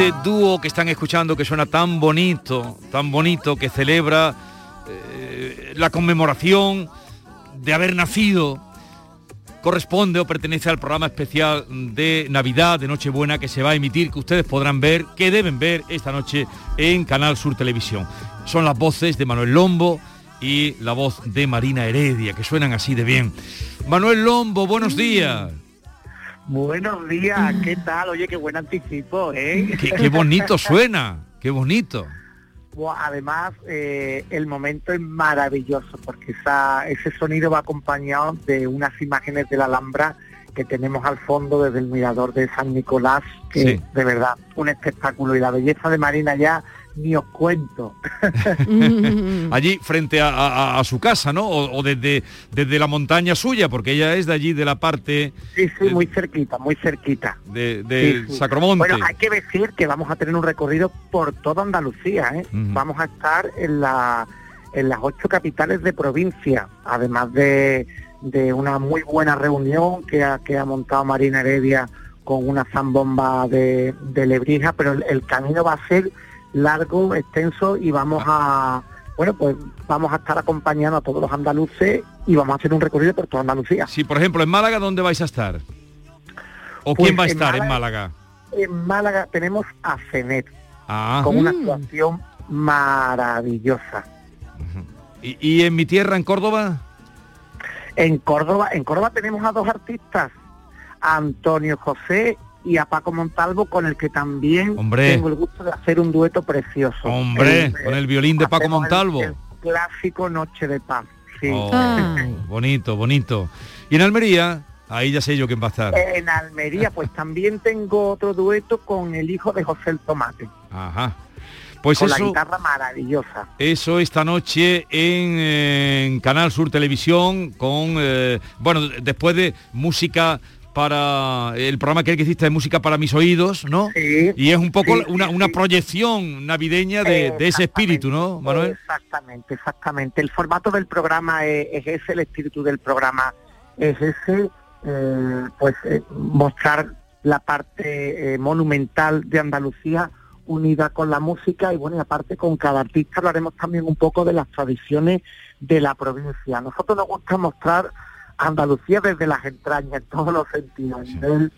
Este dúo que están escuchando que suena tan bonito, tan bonito, que celebra eh, la conmemoración de haber nacido, corresponde o pertenece al programa especial de Navidad, de Nochebuena, que se va a emitir, que ustedes podrán ver, que deben ver esta noche en Canal Sur Televisión. Son las voces de Manuel Lombo y la voz de Marina Heredia, que suenan así de bien. Manuel Lombo, buenos días. Buenos días, ¿qué tal? Oye, qué buen anticipo, ¿eh? Qué, qué bonito suena, qué bonito. Además, eh, el momento es maravilloso porque esa, ese sonido va acompañado de unas imágenes de la Alhambra que tenemos al fondo desde el mirador de San Nicolás, que Sí. de verdad, un espectáculo. Y la belleza de Marina ya ni os cuento. allí frente a, a- a su casa, ¿no? O, o desde, desde la montaña suya, porque ella es de allí, de la parte Sí, sí, muy cerquita, muy cerquita. de, Sí, sí. Sacromonte. Bueno, hay que decir que vamos a tener un recorrido por toda Andalucía, ¿eh? Vamos a estar en, la, en las ocho capitales de provincia, además de, de una muy buena reunión que ha, que ha montado Marina Heredia con una zambomba de, de Lebrija, pero el, el camino va a ser largo, extenso y vamos a... Bueno, pues vamos a estar acompañando a todos los andaluces y vamos a hacer un recorrido por toda Andalucía. Sí, por ejemplo, en Málaga, ¿dónde vais a estar? ¿O Pues quién va a estar en Málaga- Málaga? En Málaga tenemos a CENET, Ah, con una actuación maravillosa. ¿Y, y en mi tierra, en Córdoba? En Córdoba, en Córdoba tenemos a dos artistas, Antonio José y a Paco Montalvo, con el que también Hombre. tengo el gusto de hacer un dueto precioso. Hombre, El- con el violín de Paco el- Montalvo. el clásico Noche de Paz. Sí. Oh, Ah. bonito, bonito. Y en Almería, ahí ya sé yo quién va a estar. En Almería, pues también tengo otro dueto con el hijo de José el Tomate, Ajá. Pues con la guitarra maravillosa. eso esta noche en, eh, en Canal Sur Televisión con, eh, bueno, después de música para el programa que hiciste de música para mis oídos, ¿no? Sí, Y es un poco sí, una, una sí. proyección navideña de, de ese espíritu, ¿no, Manuel? Exactamente, exactamente. El formato del programa es, es ese, el espíritu del programa es ese, eh, pues eh, mostrar la parte eh, monumental de Andalucía unida con la música y bueno, y aparte con cada artista hablaremos también un poco de las tradiciones de la provincia. A nosotros nos gusta mostrar Andalucía desde las entrañas, en todos los sentidos, a nivel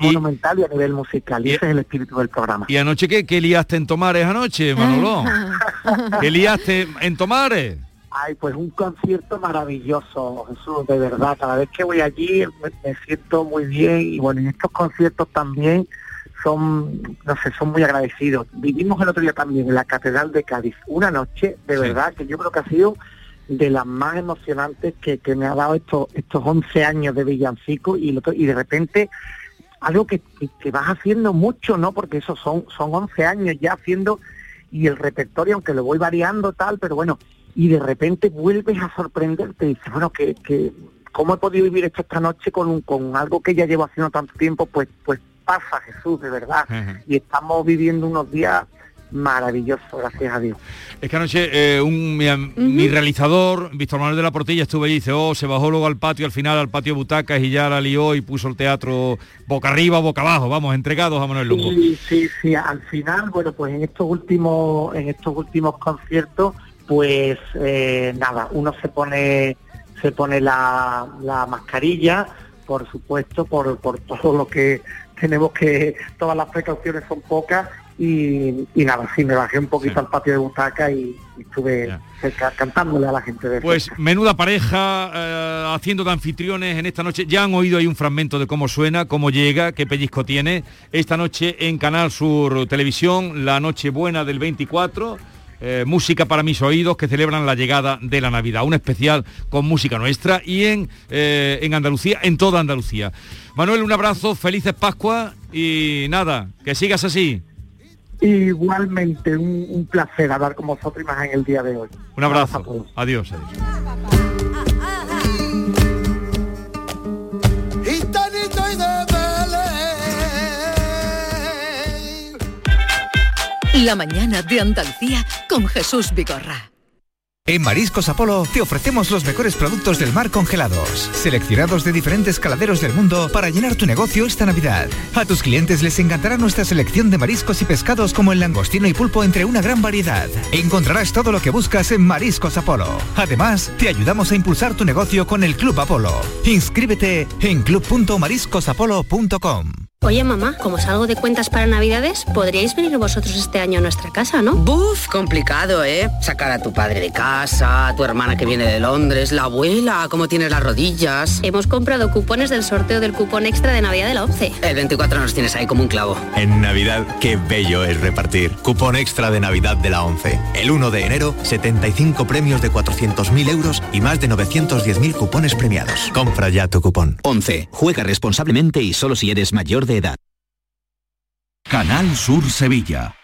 monumental y a nivel musical. Y, ese es el espíritu del programa. ¿Y anoche qué, qué liaste en Tomares anoche, Manolo? ¿Qué liaste en Tomares? Ay, pues un concierto maravilloso, Jesús, de verdad. Cada vez que voy allí me, siento muy bien y bueno, en estos conciertos también son, no sé, son muy agradecidos. Vivimos el otro día también en la Catedral de Cádiz, una noche de verdad que yo creo que ha sido de las más emocionantes que, me ha dado estos, estos 11 años de villancico y, y de repente algo que, que, vas haciendo mucho, ¿no? Porque eso son, son 11 años ya haciendo y el repertorio, aunque lo voy variando tal, pero bueno, y de repente vuelves a sorprenderte y dices, bueno, que, que ¿cómo he podido vivir esto esta noche con, con algo que ya llevo haciendo tanto tiempo? Pues, pues pasa Jesús, de verdad. Y estamos viviendo unos días maravillosos, gracias a Dios. Es que anoche eh, un, mi, realizador, Víctor Manuel de la Portilla, estuve allí y dice, oh, se bajó luego al patio, al final al patio butacas y ya la lió y puso el teatro boca arriba, boca abajo, vamos, entregados a Manuel Lugo. Sí, sí, sí, al final, bueno, pues en estos últimos, en estos últimos conciertos pues eh, nada, uno se pone se pone la, mascarilla, por supuesto, por, todo lo que tenemos que, todas las precauciones son pocas y, nada, sí, me bajé un poquito al patio de butaca y, estuve cantándole a la gente de Pues menuda pareja eh, haciendo de anfitriones en esta noche. Ya han oído ahí un fragmento de cómo suena, cómo llega, qué pellizco tiene. Esta noche en Canal Sur Televisión, la noche buena del 24 eh, música para mis oídos que celebran la llegada de la Navidad, un especial con música nuestra y en, eh, en Andalucía, en toda Andalucía. Manuel, un abrazo, felices Pascua y nada, que sigas así. Igualmente, un, placer hablar con vosotros y más en el día de hoy. Un abrazo. adiós. adiós. La mañana de Andalucía con Jesús Vigorra. En Mariscos Apolo te ofrecemos los mejores productos del mar congelados, seleccionados de diferentes caladeros del mundo para llenar tu negocio esta Navidad. A tus clientes les encantará nuestra selección de mariscos y pescados como el langostino y pulpo entre una gran variedad. Encontrarás todo lo que buscas en Mariscos Apolo. Además, te ayudamos a impulsar tu negocio con el Club Apolo. Inscríbete en club.mariscosapolo.com. Oye mamá, como salgo de cuentas para navidades, podríais venir vosotros este año a nuestra casa, ¿no? Buf, complicado, ¿eh? Sacar a tu padre de casa, a tu hermana que viene de Londres, la abuela, cómo tienes las rodillas. Hemos comprado cupones del sorteo del cupón extra de Navidad de la 11. El 24 nos tienes ahí como un clavo. En Navidad, qué bello es repartir. Cupón extra de Navidad de la 11. El 1 de enero, 75 premios de 400.000 euros y más de 910.000 cupones premiados. Compra ya tu cupón. 11. Juega responsablemente y solo si eres mayor de Canal Sur Sevilla.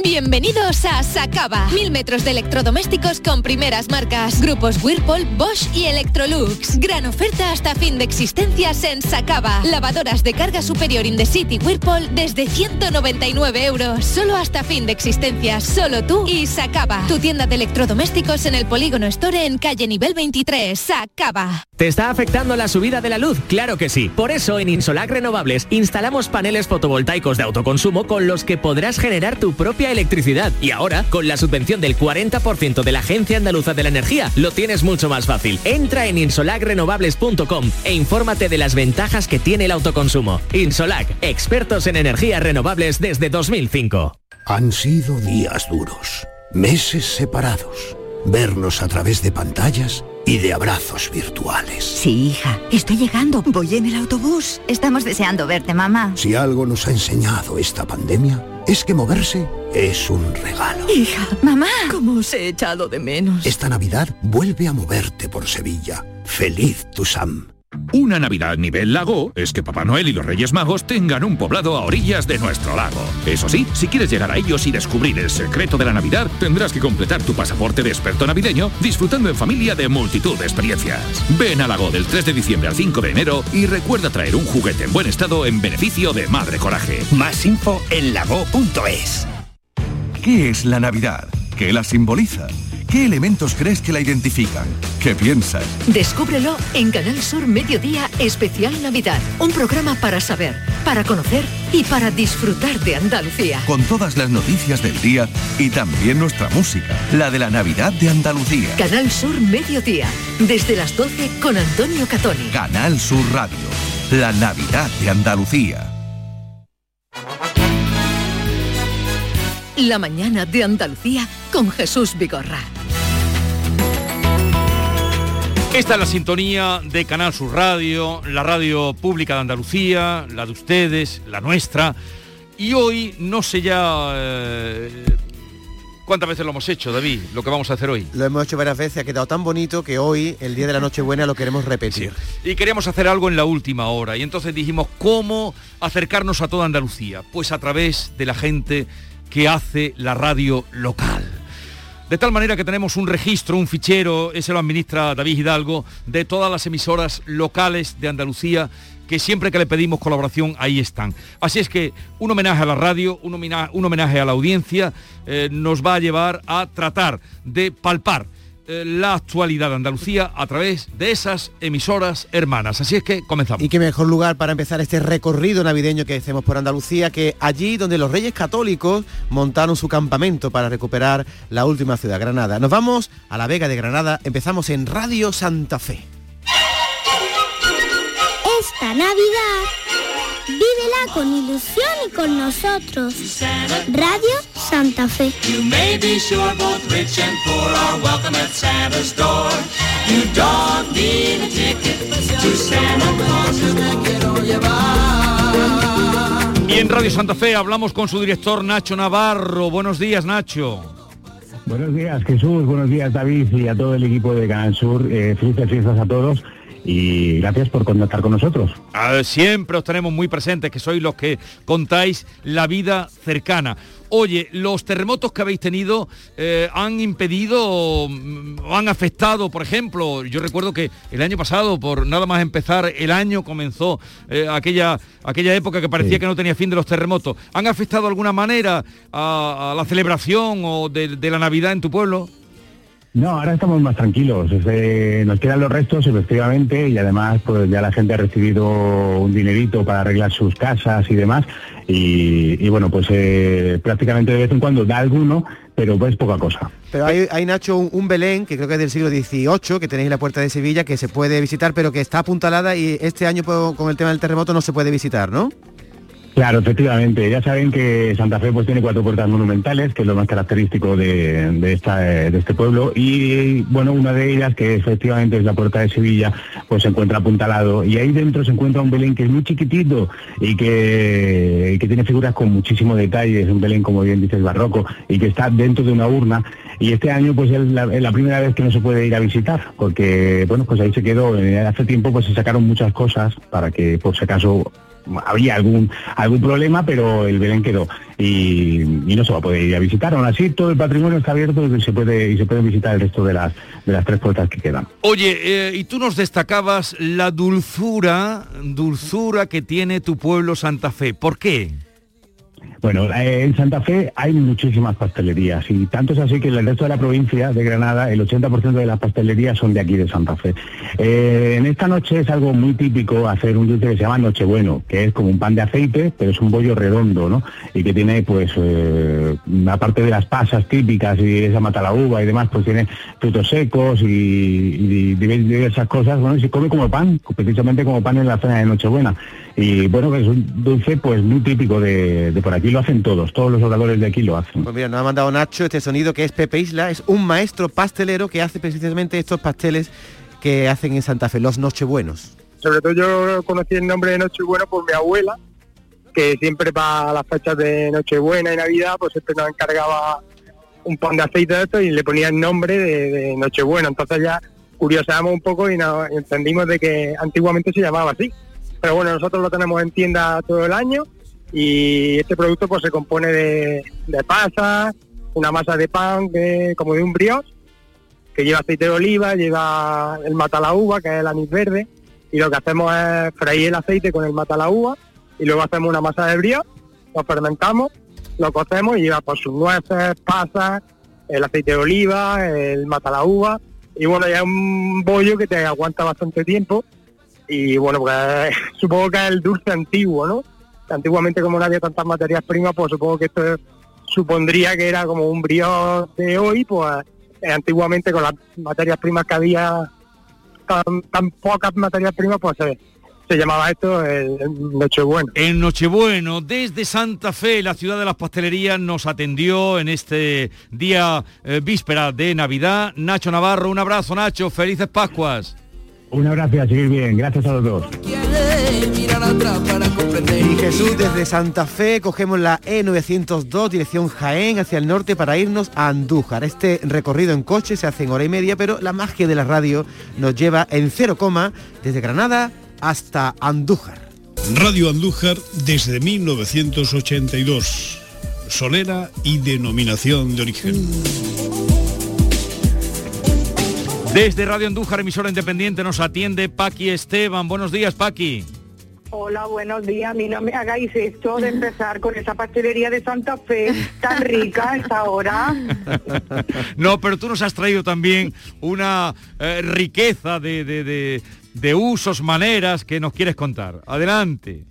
Bienvenidos a Sacaba. Mil metros de electrodomésticos con primeras marcas. Grupos Whirlpool, Bosch y Electrolux. Gran oferta hasta fin de existencias en Sacaba. Lavadoras de carga superior in the city Whirlpool desde 199 euros. Solo hasta fin de existencias. Solo tú y Sacaba. Tu tienda de electrodomésticos en el Polígono Store en calle nivel 23. Sacaba. ¿Te está afectando la subida de la luz? Claro que sí. Por eso en Insolac Renovables instalamos paneles fotovoltaicos de autoconsumo con los que podrás generar tu propia electricidad. Y ahora, con la subvención del 40% de la Agencia Andaluza de la Energía, lo tienes mucho más fácil. Entra en insolacrenovables.com e infórmate de las ventajas que tiene el autoconsumo. Insolac, expertos en energías renovables desde 2005. Han sido días duros, meses separados, vernos a través de pantallas y de abrazos virtuales. Sí, hija, estoy llegando. Voy en el autobús. Estamos deseando verte, mamá. Si algo nos ha enseñado esta pandemia, es que moverse es un regalo. Hija, mamá, ¿cómo os he echado de menos? Esta Navidad vuelve a moverte por Sevilla. Feliz tu Sam. Una Navidad nivel lago es que Papá Noel y los Reyes Magos tengan un poblado a orillas de nuestro lago. Eso sí, si quieres llegar a ellos y descubrir el secreto de la Navidad, tendrás que completar tu pasaporte de experto navideño disfrutando en familia de multitud de experiencias. Ven a Lago del 3 de diciembre al 5 de enero y recuerda traer un juguete en buen estado en beneficio de Madre Coraje. Más info en lago.es. ¿Qué es la Navidad? ¿Qué la simboliza? ¿Qué elementos crees que la identifican? ¿Qué piensas? Descúbrelo en Canal Sur Mediodía Especial Navidad, un programa para saber, para conocer y para disfrutar de Andalucía. Con todas las noticias del día y también nuestra música, la de la Navidad de Andalucía. Canal Sur Mediodía, desde las 12 con Antonio Catoni. Canal Sur Radio, la Navidad de Andalucía. La mañana de Andalucía con Jesús Vigorra. Esta es la sintonía de Canal Sur Radio, la radio pública de Andalucía, la de ustedes, la nuestra. Y hoy no sé ya eh, cuántas veces lo hemos hecho, David, lo que vamos a hacer hoy. Lo hemos hecho varias veces, ha quedado tan bonito que hoy, el día de la Nochebuena, lo queremos repetir. Y queríamos hacer algo en la última hora. Y entonces dijimos, ¿cómo acercarnos a toda Andalucía? Pues a través de la gente que hace la radio local. De tal manera que tenemos un registro, un fichero, ese lo administra David Hidalgo, de todas las emisoras locales de Andalucía que siempre que le pedimos colaboración ahí están. Así es que un homenaje a la radio, un homenaje, a la audiencia, eh, nos va a llevar a tratar de palpar eh, la actualidad de Andalucía a través de esas emisoras hermanas. Así es que comenzamos. Y qué mejor lugar para empezar este recorrido navideño que hacemos por Andalucía que allí donde los reyes católicos montaron su campamento para recuperar la última ciudad, Granada. Nos vamos a la Vega de Granada, empezamos en Radio Santa Fe. Esta Navidad, vívela con ilusión y con nosotros. Radio Santa Fe. You may be sure both rich and poor are welcome at Santa's door. You don't need a ticket to Santa Claus. Yo te quiero llevar. Y en Radio Santa Fe hablamos con su director Nacho Navarro. Buenos días, Nacho. Buenos días, Jesús. Buenos días, David, y a todo el equipo de Canal Sur. Eh, felices fiestas a todos y gracias por contactar con nosotros. Ah, siempre os tenemos muy presentes, que sois los que contáis la vida cercana. Oye, los terremotos que habéis tenido eh, han impedido o han afectado, por ejemplo, yo recuerdo que el año pasado, por nada más empezar el año, comenzó eh, aquella, aquella época que parecía que no tenía fin de los terremotos. ¿Han afectado de alguna manera a, a la celebración o de, de la Navidad en tu pueblo? No, ahora estamos más tranquilos. Este, nos quedan los restos, efectivamente, y además pues ya la gente ha recibido un dinerito para arreglar sus casas y demás. Y, bueno, pues eh, prácticamente de vez en cuando da alguno, pero pues poca cosa. Pero hay, Nacho, un, un Belén, que creo que es del siglo XVIII, que tenéis en la puerta de Sevilla, que se puede visitar, pero que está apuntalada y este año con el tema del terremoto no se puede visitar, ¿no? Claro, efectivamente. Ya saben que Santa Fe pues tiene cuatro puertas monumentales, que es lo más característico eh, de este pueblo. Y bueno, una de ellas, que efectivamente es la puerta de Sevilla, pues se encuentra apuntalado. Y ahí dentro se encuentra un Belén que es muy chiquitito y que, tiene figuras con muchísimo detalle. Es un Belén, como bien dices, barroco, y que está dentro de una urna. Y este año pues es la, es la primera vez que no se puede ir a visitar, porque bueno, pues ahí se quedó. Eh, Hace tiempo pues se sacaron muchas cosas para que por si acaso había algún algún problema, pero el Belén quedó y, no se va a poder ir a visitar. Aún así, todo el patrimonio está abierto y se puede y se pueden visitar el resto de las de las tres puertas que quedan. Oye, eh, y tú nos destacabas la dulzura, dulzura que tiene tu pueblo Santa Fe. ¿Por qué? Bueno, eh, en Santa Fe hay muchísimas pastelerías y tanto es así que en el resto de la provincia de Granada el 80% de las pastelerías son de aquí de Santa Fe. Eh, en esta noche es algo muy típico hacer un dulce que se llama Nochebueno, que es como un pan de aceite, pero es un bollo redondo, ¿no? Y que tiene, pues, eh, aparte de las pasas típicas y esa mata la uva y demás, pues tiene frutos secos y, y diversas cosas, bueno, y se come como pan, precisamente como pan en la cena de Nochebuena. Y bueno, es un dulce pues muy típico de, de por aquí, lo hacen todos, todos los oradores de aquí lo hacen. Pues mira, nos ha mandado Nacho este sonido que es Pepe Isla, es un maestro pastelero que hace precisamente estos pasteles que hacen en Santa Fe, los Nochebuenos. Sobre todo yo conocí el nombre de Nochebueno por mi abuela, que siempre para las fechas de Nochebuena y Navidad, pues siempre nos encargaba un pan de aceite de esto y le ponía el nombre de, de Nochebueno. Entonces ya curioseamos un poco y nos entendimos de que antiguamente se llamaba así. Pero bueno, nosotros lo tenemos en tienda todo el año y este producto pues se compone de, de pasas, una masa de pan que, como de un brioche, que lleva aceite de oliva, lleva el matalaúva, que es el anís verde, y lo que hacemos es freír el aceite con el matalaúva y luego hacemos una masa de brioche, lo fermentamos, lo cocemos y lleva pues sus nueces, pasas, el aceite de oliva, el matalaúva, y bueno, ya es un bollo que te aguanta bastante tiempo y bueno, pues supongo que es el dulce antiguo, ¿no? Antiguamente como no había tantas materias primas, pues supongo que esto supondría que era como un brioche de hoy, pues eh, antiguamente con las materias primas que había, tan, pocas materias primas, pues se, se llamaba esto el, Nochebueno. En Nochebueno, desde Santa Fe, la ciudad de las pastelerías, nos atendió en este día eh, víspera de Navidad. Nacho Navarro, un abrazo Nacho, felices Pascuas. Un abrazo a seguir bien, gracias a los dos. Y Jesús, desde Santa Fe cogemos la E902 dirección Jaén hacia el norte para irnos a Andújar. Este recorrido en coche se hace en hora y media, pero la magia de la radio nos lleva en cero coma desde Granada hasta Andújar. Radio Andújar desde 1982. Solera y denominación de origen. Desde Radio Andújar, emisora independiente, nos atiende Paqui Esteban. Buenos días, Paqui. Hola, buenos días. A mí no me hagáis esto de empezar con esa pastelería de Santa Fe tan rica a esta hora. no, pero tú nos has traído también una eh, riqueza de, de, de usos, maneras que nos quieres contar. Adelante.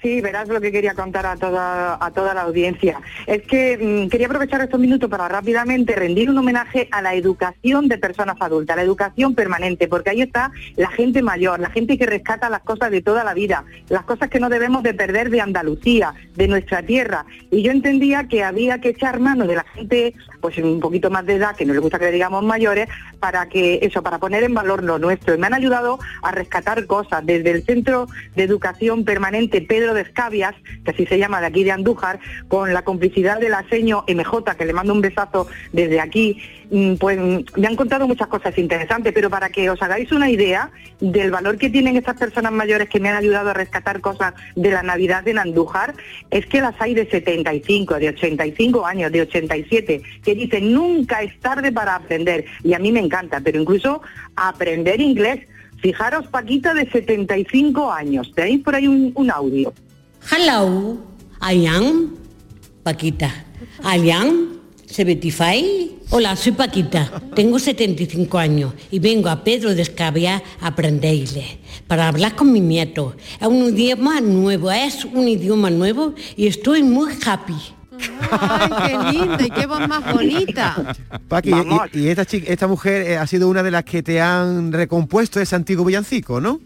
Sí, verás lo que quería contar a toda, a toda la audiencia. Es que mm, quería aprovechar estos minutos para rápidamente rendir un homenaje a la educación de personas adultas, la educación permanente, porque ahí está la gente mayor, la gente que rescata las cosas de toda la vida, las cosas que no debemos de perder de Andalucía, de nuestra tierra. Y yo entendía que había que echar mano de la gente, pues un poquito más de edad, que no le gusta que le digamos mayores, para que eso, para poner en valor lo nuestro. Y me han ayudado a rescatar cosas desde el Centro de Educación Permanente Pedro de Escabias, que así se llama de aquí de Andújar, con la complicidad del aseño MJ, que le mando un besazo desde aquí, mm, pues me han contado muchas cosas interesantes, pero para que os hagáis una idea del valor que tienen estas personas mayores que me han ayudado a rescatar cosas de la Navidad en Andújar, es que las hay de 75, de 85 años, de 87, que dicen nunca es tarde para aprender. Y a mí me encanta, pero incluso aprender inglés Fijaros, Paquita de 75 años. ¿Tenéis por ahí un, audio? Hello, I am Paquita. I am 75. Hola, soy Paquita. Tengo 75 años y vengo a Pedro de Escabia a aprenderle para hablar con mi nieto. Es un idioma nuevo, es un idioma nuevo y estoy muy happy. ¡Ay, qué linda y qué voz más bonita! Paqui, y, esta, esta mujer eh, ha sido una de las que te han recompuesto ese antiguo villancico, ¿no?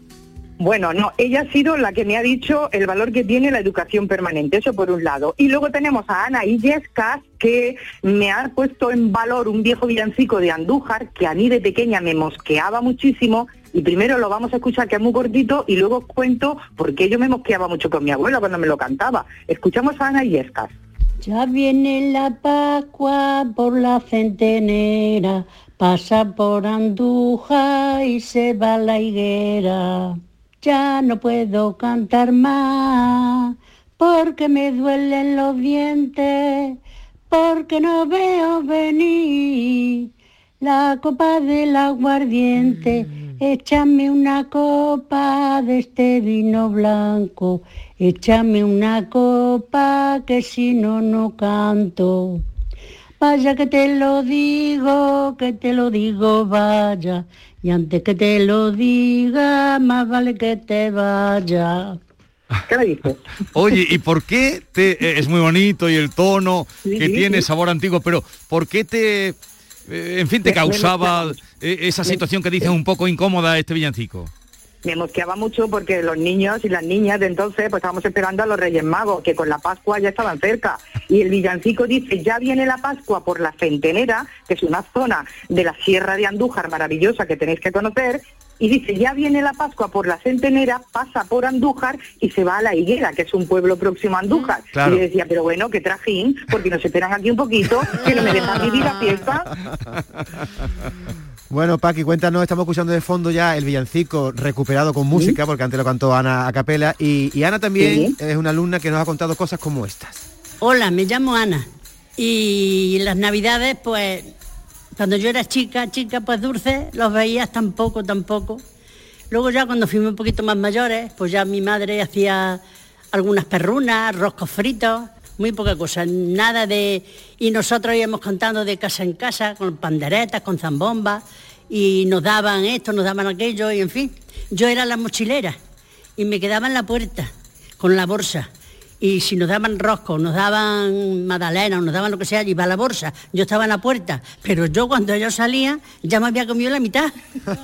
Bueno, no, ella ha sido la que me ha dicho el valor que tiene la educación permanente, eso por un lado. Y luego tenemos a Ana Illescas, que me ha puesto en valor un viejo villancico de Andújar, que a mí de pequeña me mosqueaba muchísimo. Y primero lo vamos a escuchar, que es muy cortito, y luego cuento por qué yo me mosqueaba mucho con mi abuela cuando me lo cantaba. Escuchamos a Ana Illescas. Ya viene la Pascua por la centenera, pasa por Anduja y se va la higuera. Ya no puedo cantar más porque me duelen los dientes, porque no veo venir la copa del aguardiente. Mm. Échame una copa de este vino blanco Échame una copa que si no, no canto. Vaya que te lo digo, que te lo digo, vaya. Y antes que te lo diga, más vale que te vaya. ¿Qué le dices? Oye, ¿y por qué te, eh, es muy bonito y el tono que tiene sabor antiguo, pero ¿por qué te, eh, en fin, te causaba esa situación que dices un poco incómoda este villancico? me mosqueaba mucho porque los niños y las niñas de entonces pues estábamos esperando a los Reyes Magos, que con la Pascua ya estaban cerca. Y el villancico dice, ya viene la Pascua por la Centenera, que es una zona de la Sierra de Andújar maravillosa que tenéis que conocer, y dice, ya viene la Pascua por la Centenera, pasa por Andújar y se va a La Higuera, que es un pueblo próximo a Andújar. Y le decía, pero bueno, que trajín, porque nos esperan aquí un poquito, que no me dejan vivir la fiesta. Bueno, Paqui, cuéntanos, estamos escuchando de fondo ya el villancico recuperado con música, porque antes lo cantó Ana a capela, y, Ana también es una alumna que nos ha contado cosas como estas. Hola, me llamo Ana, y las navidades, pues, cuando yo era chica, chica, pues dulce, los veías tampoco, tampoco. Luego ya cuando fuimos un poquito más mayores, pues ya mi madre hacía algunas perrunas, roscos fritos, muy poca cosa, nada de... Y nosotros íbamos cantando de casa en casa, con panderetas, con zambombas, y nos daban esto, nos daban aquello, y en fin. Yo era la mochilera, y me quedaba en la puerta, con la bolsa, y si nos daban rosco, nos daban magdalena, o nos daban lo que sea, iba a la bolsa, yo estaba en la puerta, pero yo cuando ellos salían ya me había comido la mitad.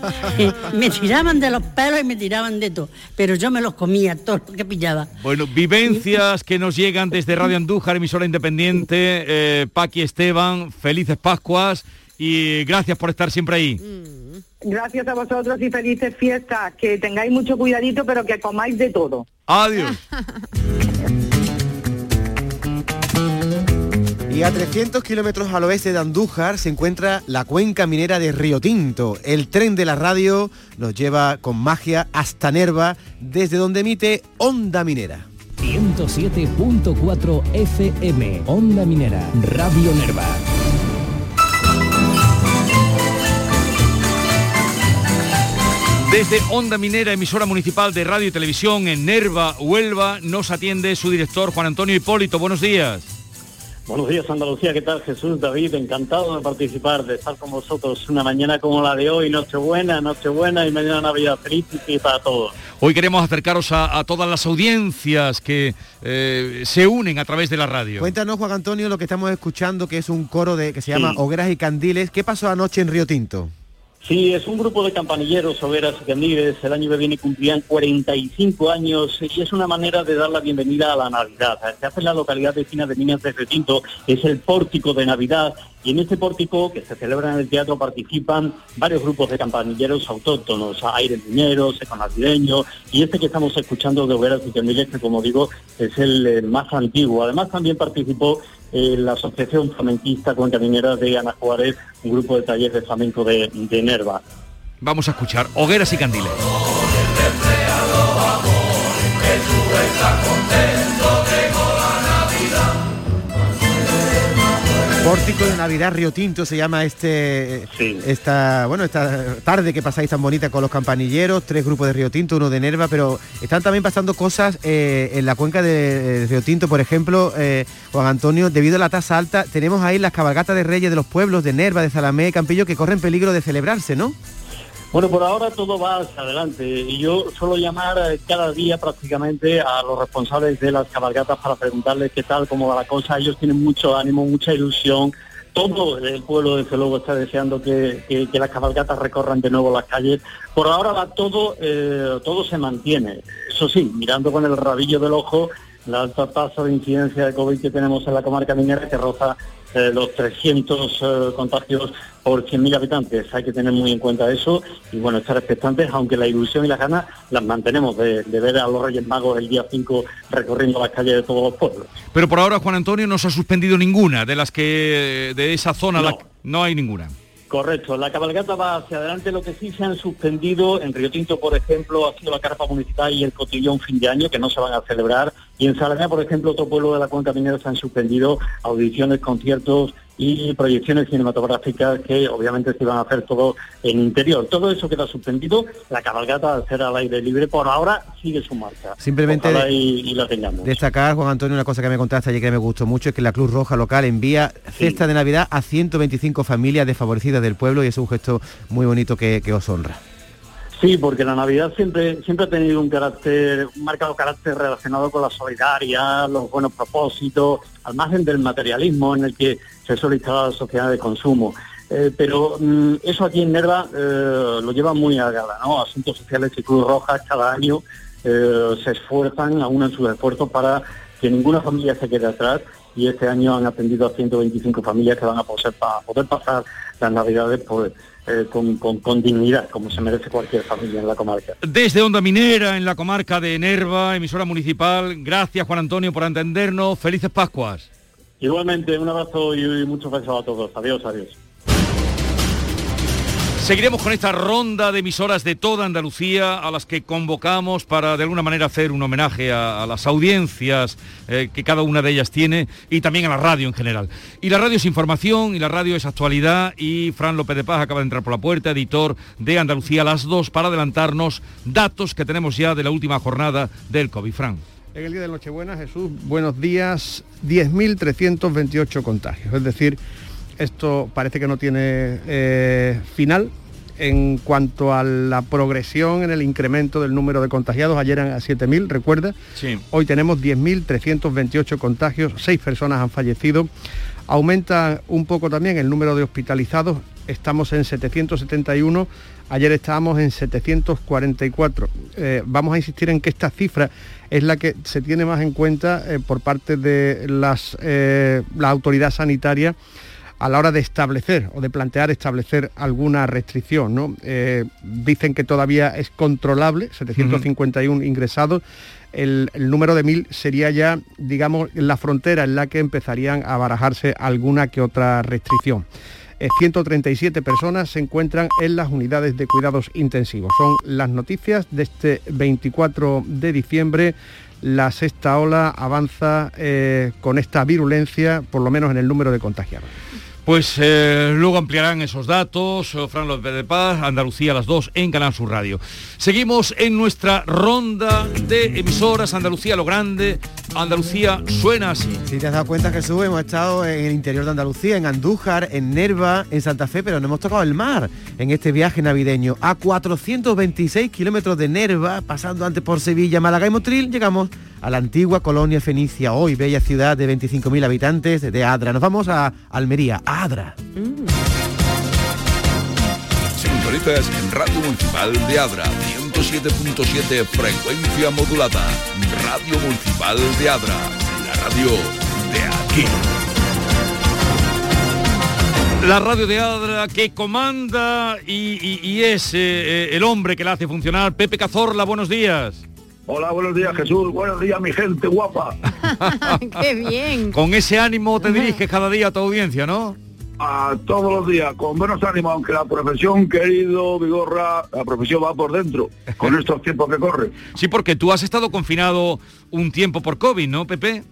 me tiraban de los pelos y me tiraban de todo, pero yo me los comía, todo lo que pillaba. Bueno, vivencias que nos llegan desde Radio Andújar, emisora independiente, eh, Paqui Esteban, felices Pascuas y gracias por estar siempre ahí. Gracias a vosotros y felices fiestas. Que tengáis mucho cuidadito, pero que comáis de todo. Adiós. Y a 300 kilómetros al oeste de Andújar se encuentra la cuenca minera de Río Tinto. El tren de la radio nos lleva con magia hasta Nerva, desde donde emite Onda Minera. 107.4 FM, Onda Minera, Radio Nerva. Desde Onda Minera, emisora municipal de radio y televisión en Nerva, Huelva, nos atiende su director Juan Antonio Hipólito. Buenos días. Buenos días Andalucía, ¿qué tal Jesús David? Encantado de participar, de estar con vosotros una mañana como la de hoy, Nochebuena, Nochebuena y mañana Navidad feliz y para todos. Hoy queremos acercaros a, a todas las audiencias que eh, se unen a través de la radio. Cuéntanos, Juan Antonio, lo que estamos escuchando, que es un coro de que se llama Sí. Hogueras y Candiles. ¿Qué pasó anoche en Río Tinto? Sí, es un grupo de campanilleros, hogueras y candiles. El año que viene cumplirán 45 años y es una manera de dar la bienvenida a la Navidad. Se hace en la localidad vecina de Minas de Retinto, es el pórtico de Navidad. Y en este pórtico, que se celebra en el teatro, participan varios grupos de campanilleros autóctonos, aires mineros, econavideños, y este que estamos escuchando de hogueras y candiles, que como digo, es el más antiguo. Además también participó eh, la Asociación Flamenquista Cuenca Minera de Ana Juárez, un grupo de talleres de flamenco de, de Nerva. Vamos a escuchar Hogueras y Candiles. Pórtico de Navidad Río Tinto se llama este esta bueno esta tarde que pasáis tan bonita con los campanilleros, tres grupos de Río Tinto, uno de Nerva, pero están también pasando cosas eh, en la cuenca de eh, Río Tinto, por ejemplo, eh, Juan Antonio, debido a la tasa alta, tenemos ahí las cabalgatas de reyes de los pueblos de Nerva, de Zalamé, Campillo, que corren peligro de celebrarse, ¿no? Bueno, por ahora todo va hacia adelante y yo suelo llamar eh, cada día prácticamente a los responsables de las cabalgatas para preguntarles qué tal, cómo va la cosa. Ellos tienen mucho ánimo, mucha ilusión. Todo el pueblo, desde luego, está deseando que, que- las cabalgatas recorran de nuevo las calles. Por ahora va todo, eh, todo se mantiene. Eso sí, mirando con el rabillo del ojo la alta tasa de incidencia de COVID que tenemos en la comarca minera que roza eh, los 300 eh, contagios por 100.000 habitantes. Hay que tener muy en cuenta eso y bueno, estar expectantes, aunque la ilusión y las ganas las mantenemos de, de ver a los Reyes Magos el día 5 recorriendo las calles de todos los pueblos. Pero por ahora Juan Antonio no se ha suspendido ninguna de las que de esa zona, la- no hay ninguna. Correcto, la cabalgata va hacia adelante. Lo que sí se han suspendido en Río Tinto, por ejemplo, ha sido la carpa municipal y el cotillón fin de año, que no se van a celebrar. Y en Salamea, por ejemplo, otro pueblo de la cuenca minera se han suspendido audiciones, conciertos y proyecciones cinematográficas que obviamente se iban a hacer todo en interior. Todo eso queda suspendido. La cabalgata, al ser al aire libre, por ahora sigue su marcha. Simplemente y, y la tengamos. Destacar, Juan Antonio, una cosa que me contaste ayer que me gustó mucho, es que la Cruz Roja local envía cesta de Navidad a 125 familias desfavorecidas del pueblo y es un gesto muy bonito que, que os honra. Sí, porque la Navidad siempre siempre ha tenido un carácter, un marcado carácter relacionado con la solidaridad, los buenos propósitos, al margen del materialismo en el que se suele instalar la sociedad de consumo. Eh, pero mm, eso aquí en Nerva eh, lo lleva muy a gala, ¿no? Asuntos Sociales y Cruz Roja cada año eh, se esfuerzan, aunan sus esfuerzos para que ninguna familia se quede atrás y este año han atendido a 125 familias que van a poder, poder pasar las Navidades pues, eh, con, con- con dignidad, como se merece cualquier familia en la comarca. Desde Onda Minera, en la comarca de Nerva, emisora municipal, gracias Juan Antonio por atendernos, felices Pascuas. Igualmente, un abrazo y, y muchos besos a todos. Adiós, adiós. Seguiremos con esta ronda de emisoras de toda Andalucía a las que convocamos para de alguna manera hacer un homenaje a, las audiencias eh, que cada una de ellas tiene y también a la radio en general. Y la radio es información y la radio es actualidad y Fran López de Paz acaba de entrar por la puerta, editor de Andalucía las dos para adelantarnos datos que tenemos ya de la última jornada del COVID. Fran. En el día de Nochebuena, Jesús, buenos días, 10.328 contagios. Es decir, esto parece que no tiene eh, final. En cuanto a la progresión en el incremento del número de contagiados, ayer eran a 7.000, recuerda. Sí. Hoy tenemos 10.328 contagios, 6 personas han fallecido. Aumenta un poco también el número de hospitalizados, estamos en 771, ayer estábamos en 744. Eh, vamos a insistir en que esta cifra es la que se tiene más en cuenta eh, por parte de las, eh, la autoridad sanitaria a la hora de establecer o de plantear establecer alguna restricción. ¿no? Eh, dicen que todavía es controlable, 751 ingresados. El, el número de mil sería ya, digamos, la frontera en la que empezarían a barajarse alguna que otra restricción. Eh, 137 personas se encuentran en las unidades de cuidados intensivos. Son las noticias de este 24 de diciembre. La sexta ola avanza eh, con esta virulencia, por lo menos en el número de contagiados. Pues eh, luego ampliarán esos datos, eh, Fran López de Paz, Andalucía a las 2 en Canal Sur Radio. Seguimos en nuestra ronda de emisoras, Andalucía lo grande, Andalucía suena así. Si te has dado cuenta, Jesús, hemos estado en el interior de Andalucía, en Andújar, en Nerva, en Santa Fe, pero no hemos tocado el mar en este viaje navideño. A 426 kilómetros de Nerva, pasando antes por Sevilla, Málaga y Motril, llegamos a la antigua colonia fenicia, hoy bella ciudad de 25.000 habitantes de Adra. Nos vamos a Almería, Adra. Sintonizas en Radio Municipal de Adra, 107.7 frecuencia modulada. Radio Municipal de Adra, la radio de aquí. La radio de Adra que comanda y, y- y es eh, eh, el hombre que la hace funcionar. Pepe Cazorla, buenos días. Hola, buenos días Jesús, buenos días mi gente guapa. ¡Qué bien! Con ese ánimo te diriges cada día a tu audiencia, ¿no? A todos los días, con buenos ánimos, aunque la profesión, querido Vigorra, la profesión va por dentro, con estos tiempos que corren. Sí, porque tú has estado confinado un tiempo por COVID, ¿no, Pepe?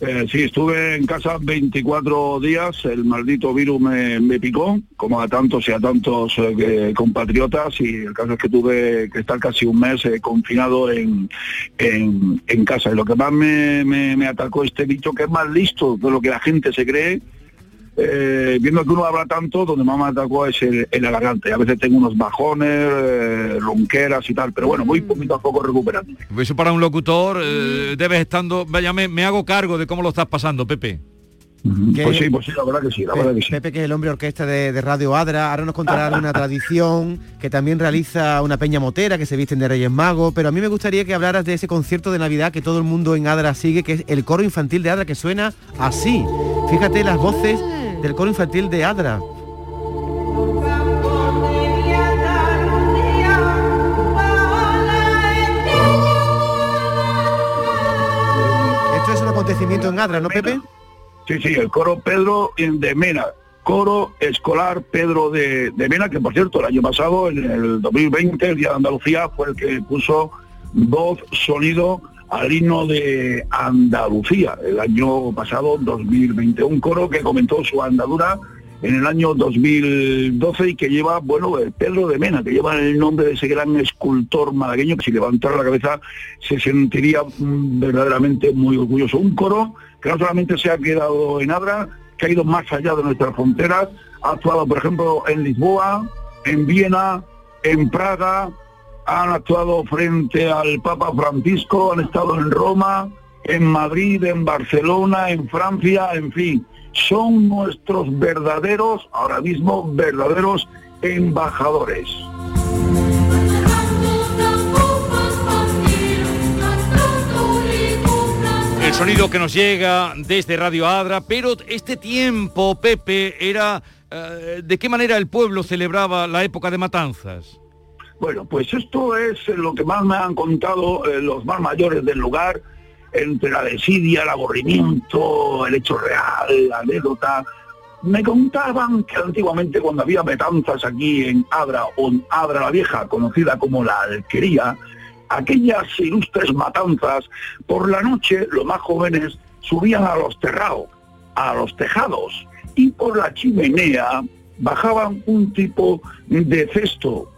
Eh, sí, estuve en casa 24 días, el maldito virus me, me picó, como a tantos y a tantos eh, compatriotas, y el caso es que tuve que estar casi un mes eh, confinado en, en, en casa. Y lo que más me, me- me atacó este bicho, que es más listo de lo que la gente se cree, eh, viendo que uno habla tanto, donde más me atacó es el, el alargante. A veces tengo unos bajones, eh, ronqueras y tal, pero bueno, voy poquito a poco recuperando. Eso para un locutor eh, debes estando... Vaya, me, me hago cargo de cómo lo estás pasando, Pepe. Pues sí, pues sí, la verdad que sí, la verdad que sí. Pepe, que es el hombre orquesta de, de Radio Adra, ahora nos contará una tradición que también realiza una peña motera que se visten de Reyes Magos, pero a mí me gustaría que hablaras de ese concierto de Navidad que todo el mundo en Adra sigue, que es el coro infantil de Adra, que suena así. Fíjate las voces del coro infantil de Adra. Esto es un acontecimiento en Adra, ¿no, Pepe? Sí, sí, el coro Pedro de Mena, coro escolar Pedro de, de Mena, que por cierto el año pasado, en el 2020, el Día de Andalucía, fue el que puso voz, sonido al himno de Andalucía, el año pasado, 2020. Un coro que comenzó su andadura en el año 2012 y que lleva, bueno, el Pedro de Mena, que lleva el nombre de ese gran escultor malagueño que si levantara la cabeza se sentiría mm, verdaderamente muy orgulloso. Un coro que no solamente se ha quedado en Adra, que ha ido más allá de nuestras fronteras, ha actuado, por ejemplo, en Lisboa, en Viena, en Praga, han actuado frente al Papa Francisco, han estado en Roma, en Madrid, en Barcelona, en Francia, en fin. Son nuestros verdaderos, ahora mismo, verdaderos embajadores. El sonido que nos llega desde Radio Adra, pero este tiempo, Pepe, era... eh, ¿De qué manera el pueblo celebraba la época de matanzas? Bueno, pues esto es lo que más me han contado eh, los más mayores del lugar, entre la desidia, el aburrimiento, el hecho real, la anécdota. Me contaban que antiguamente cuando había matanzas aquí en Adra o en Adra la Vieja, conocida como la Alquería, aquellas ilustres matanzas, por la noche los más jóvenes subían a los terrados, a los tejados, y por la chimenea bajaban un tipo de cesto,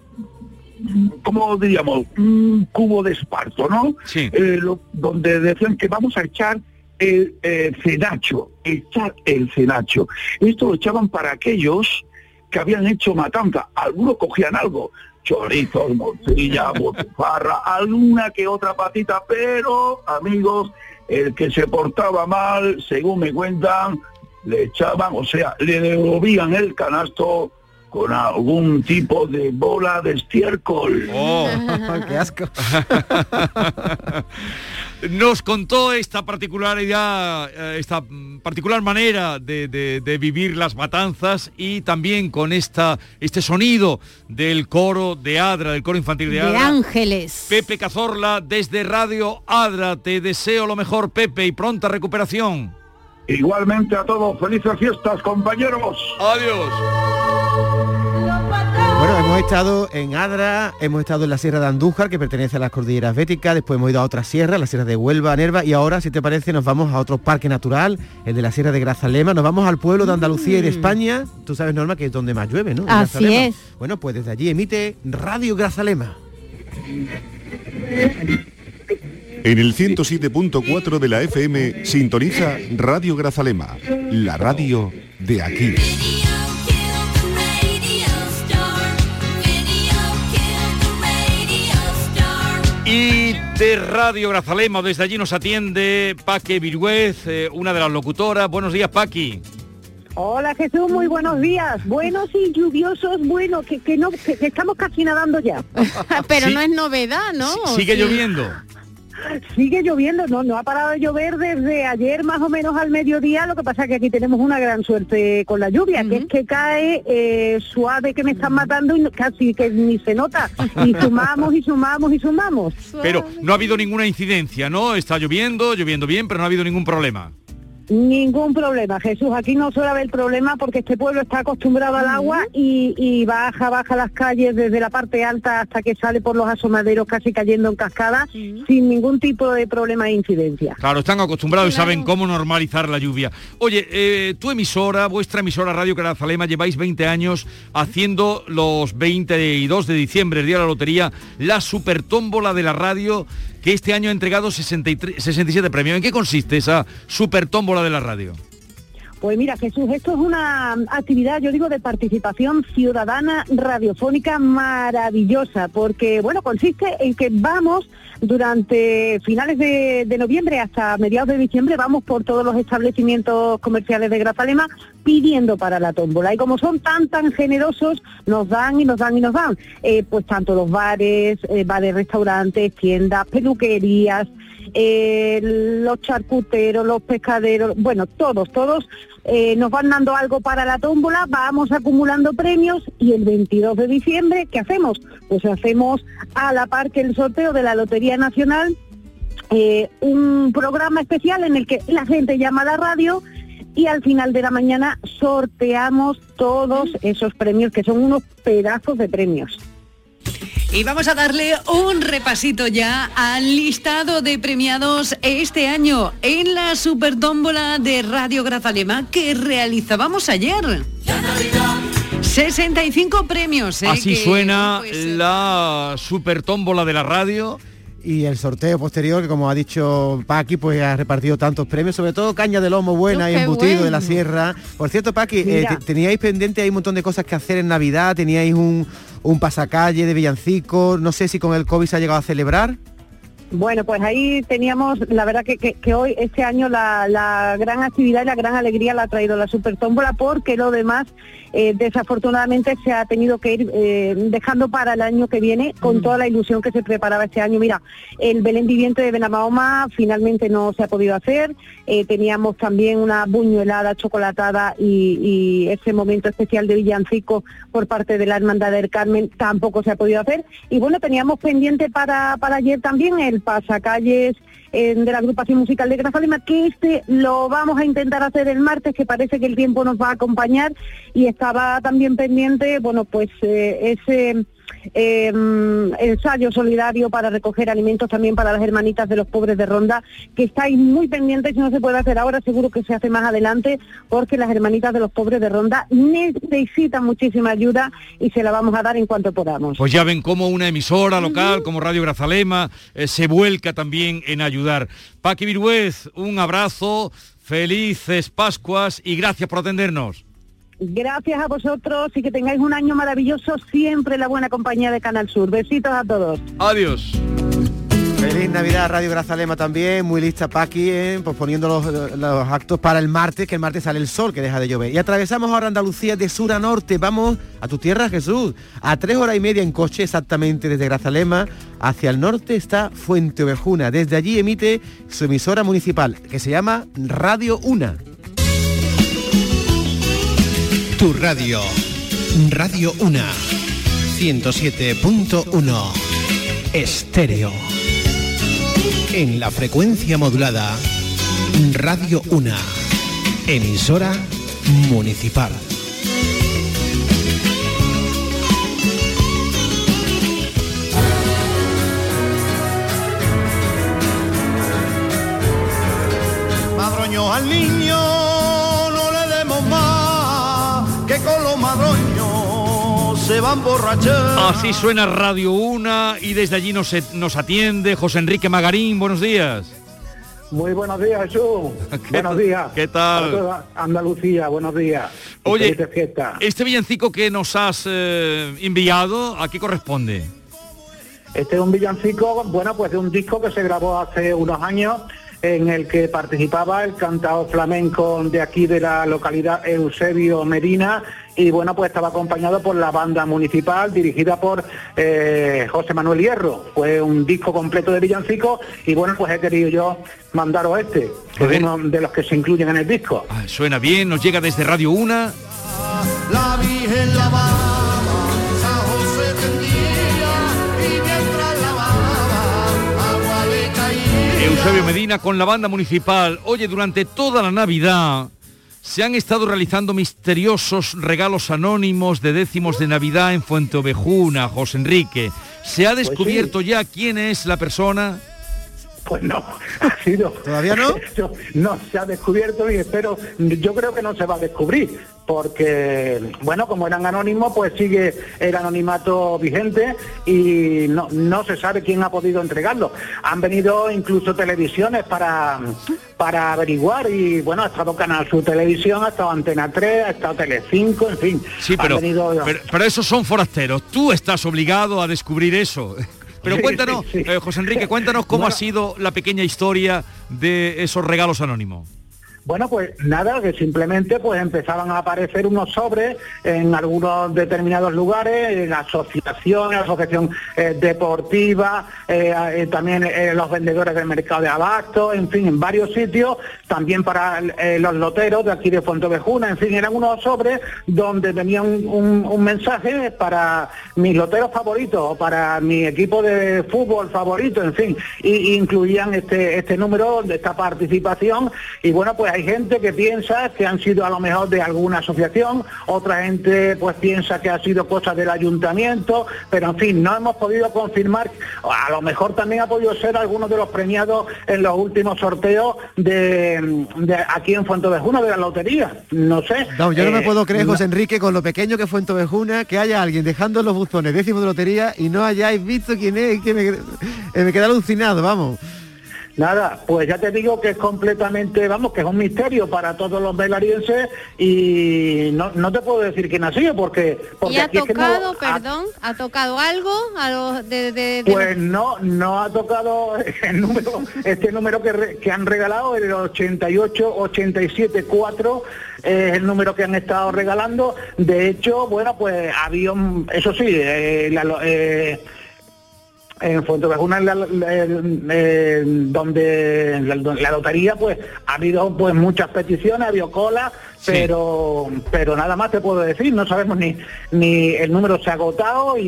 como diríamos, un cubo de esparto, ¿no? Eh, lo- donde decían que vamos a echar el eh, cenacho, echar el cenacho. Esto lo echaban para aquellos que habían hecho matanza. Algunos cogían algo, chorizos, morcilla, botifarra, alguna que otra patita, pero amigos, el que se portaba mal, según me cuentan, le echaban, o sea, le devolvían el canasto con algún tipo de bola de estiércol. Oh. ¡Qué asco! Nos contó esta particularidad, eh, esta particular manera de, de- de vivir las matanzas y también con esta, este sonido del coro de Adra, del coro infantil de De Adra. ángeles. Pepe Cazorla, desde Radio Adra, te deseo lo mejor, Pepe, y pronta recuperación. Igualmente a todos, felices fiestas, compañeros. Adiós. Bueno, hemos estado en Adra, hemos estado en la Sierra de Andújar, que pertenece a las cordilleras béticas, después hemos ido a otra sierra, la Sierra de Huelva, Nerva, y ahora, si te parece, nos vamos a otro parque natural, el de la Sierra de Grazalema, nos vamos al pueblo de Andalucía y de España, tú sabes, Norma, que es donde más llueve, ¿no? En Mm. Así Grazalema. es. Bueno, pues desde allí emite Radio Grazalema. En el 107.4 de la FM sintoniza Radio Grazalema, la radio de aquí. Y de Radio Grazalema, desde allí nos atiende Paque Viruez, eh, una de las locutoras. Buenos días, Paqui. Hola Jesús, muy buenos días. Buenos y lluviosos, bueno, que, que no, que, que estamos casi nadando ya. Pero Sí. no es novedad, ¿no? Sigue Sí. lloviendo. Sigue lloviendo, no, no ha parado de llover desde ayer más o menos al mediodía, lo que pasa es que aquí tenemos una gran suerte con la lluvia, que es que cae eh, suave que me están matando y no- casi que ni se nota. Y sumamos y sumamos y sumamos. Pero no ha habido ninguna incidencia, ¿no? Está lloviendo, lloviendo bien, pero no ha habido ningún problema. Ningún problema, Jesús. Aquí no suele haber problema porque este pueblo está acostumbrado al agua y, y baja, baja las calles desde la parte alta hasta que sale por los asomaderos casi cayendo en cascada sin ningún tipo de problema e incidencia. Claro, están acostumbrados y saben cómo normalizar la lluvia. Oye, eh, tu emisora, vuestra emisora Radio Grazalema, lleváis 20 años haciendo los 22 de diciembre, el día de la lotería, la super tómbola de la radio, que este año ha entregado 63 67 premios. ¿En qué consiste esa super tómbola de la radio? Pues mira, Jesús, esto es una actividad, yo digo, de participación ciudadana radiofónica maravillosa, porque, bueno, consiste en que vamos durante finales de, noviembre hasta mediados de diciembre, vamos por todos los establecimientos comerciales de Grazalema pidiendo para la tómbola. Y como son tan, tan generosos, nos dan y nos dan y nos dan. Eh, pues tanto los bares, eh, bares, restaurantes, tiendas, peluquerías, eh, los charcuteros, los pescaderos, bueno, todos, todos eh, nos van dando algo para la tómbola, vamos acumulando premios y el 22 de diciembre, ¿qué hacemos? Pues hacemos a la par que el sorteo de la Lotería Nacional eh, un programa especial en el que la gente llama a la radio y al final de la mañana sorteamos todos esos premios que son unos pedazos de premios. Y vamos a darle un repasito ya al listado de premiados este año en la Super Tómbola de Radio Grazalema que realizábamos ayer. 65 premios. ¿eh? Así que, suena pues, la super tómbola de la radio. Y el sorteo posterior, que como ha dicho Paqui, pues ha repartido tantos premios, sobre todo caña de lomo buena Oh, y qué embutido de la sierra. Por cierto, Paqui, eh, teníais pendiente ahí un montón de cosas que hacer en Navidad, teníais un, un pasacalle de villancicos, no sé si con el COVID se ha llegado a celebrar. Bueno, pues ahí teníamos, la verdad que, que- que hoy, este año, la, la gran actividad y la gran alegría la ha traído la Super Tómbola, porque lo demás, eh, desafortunadamente, se ha tenido que ir eh, dejando para el año que viene con toda la ilusión que se preparaba este año. Mira, el Belén Viviente de Benamahoma finalmente no se ha podido hacer, eh, teníamos también una buñuelada chocolatada y, y ese momento especial de villancico por parte de la Hermandad del Carmen tampoco se ha podido hacer. Y bueno, teníamos pendiente para, para ayer también el pasacalles de la agrupación musical de Grazalema, que este lo vamos a intentar hacer el martes, que parece que el tiempo nos va a acompañar, y estaba también pendiente, bueno, pues eh, ese eh, ensayo solidario para recoger alimentos también para las hermanitas de los pobres de Ronda, que estáis muy pendientes y no se puede hacer ahora, seguro que se hace más adelante, porque las hermanitas de los pobres de Ronda necesitan muchísima ayuda y se la vamos a dar en cuanto podamos. Pues ya ven cómo una emisora local como Radio Grazalema eh, se vuelca también en ayudar. Paqui Viruez, un abrazo, felices Pascuas y gracias por atendernos. Gracias a vosotros y que tengáis un año maravilloso siempre en la buena compañía de Canal Sur. Besitos a todos. Adiós. Feliz Navidad, Radio Grazalema también, muy lista Paqui, eh, posponiendo los, los actos para el martes, que el martes sale el sol, que deja de llover. Y atravesamos ahora Andalucía de sur a norte, vamos a tu tierra Jesús, a tres horas y media en coche exactamente desde Grazalema, hacia el norte está Fuente Ovejuna, desde allí emite su emisora municipal, que se llama Radio Una. Tu radio. Radio Una. 107.1. Estéreo. En la frecuencia modulada. Radio Una. Emisora municipal. Madroño al niño se van borrachar. Así suena Radio Una y desde allí nos, nos atiende José Enrique Magarín. Buenos días. Muy buenos días, Jesús. buenos días. ¿Qué tal? Andalucía, buenos días. Oye, este villancico que nos has eh, enviado, ¿a qué corresponde? Este es un villancico, bueno, pues de un disco que se grabó hace unos años en el que participaba el cantado flamenco de aquí de la localidad Eusebio Medina y bueno, pues estaba acompañado por la banda municipal dirigida por eh, José Manuel Hierro. Fue un disco completo de villancicos y bueno, pues he querido yo mandaros este, que es uno de los que se incluyen en el disco. Ah, Suena bien, nos llega desde Radio Una. La Virgen lavaba, San Eusebio Medina con la banda municipal. Oye, durante toda la Navidad se han estado realizando misteriosos regalos anónimos de décimos de Navidad en Fuente Ovejuna, José Enrique. ¿Se ha Pues descubierto ya quién es la persona? Pues no, ha sido. ¿Todavía no? No se ha descubierto y espero, yo creo que no se va a descubrir, porque, bueno, como eran anónimos, pues sigue el anonimato vigente y no, no se sabe quién ha podido entregarlo. Han venido incluso televisiones para, para averiguar y, bueno, ha estado Canal Sur Televisión, ha estado Antena 3, ha estado Telecinco, en fin. Sí, han pero, venido- pero, pero esos son forasteros. Tú estás obligado a descubrir eso. Pero Sí, cuéntanos, sí, sí. eh, José Enrique, cuéntanos cómo Bueno. ha sido la pequeña historia de esos regalos anónimos. Bueno, pues nada, que simplemente pues empezaban a aparecer unos sobres en algunos determinados lugares, en asociaciones, asociación eh, deportiva, eh, eh, también los vendedores del mercado de abasto, en fin, en varios sitios, también para los loteros de aquí de Fuentovejuna, en fin, eran unos sobres donde venía un, mensaje para mis loteros favoritos para mi equipo de fútbol favorito, en fin, y, y incluían este, este número de esta participación y bueno, pues hay gente que piensa que han sido a lo mejor de alguna asociación, otra gente pues piensa que ha sido cosa del ayuntamiento, pero en fin, no hemos podido confirmar, a lo mejor también ha podido ser algunos de los premiados en los últimos sorteos de, de aquí en Fuentovejuna de la lotería, no sé. No, yo no me Eh, puedo creer, no- José Enrique, con lo pequeño que fue en Tovejuna, que haya alguien dejando en los buzones décimos de lotería y no hayáis visto quién es, que me, me queda alucinado, vamos. Nada, pues ya te digo que es completamente, vamos, que es un misterio para todos los belarienses y no, no te puedo decir quién ha sido porque, porque ¿Y ha aquí es que no- tocado, ha- perdón, ha tocado algo a los de, de- de- Pues no, no ha tocado el número, este número que, re- que han regalado, el 88 87 4 es el número que han estado regalando. De hecho, bueno, pues había, un- eso sí, eh, la eh, en Fuentevejuna, la- la- donde la, lotería, pues ha habido pues muchas peticiones, ha habido cola, pero pero nada más te puedo decir, no sabemos ni ni el número se ha agotado y,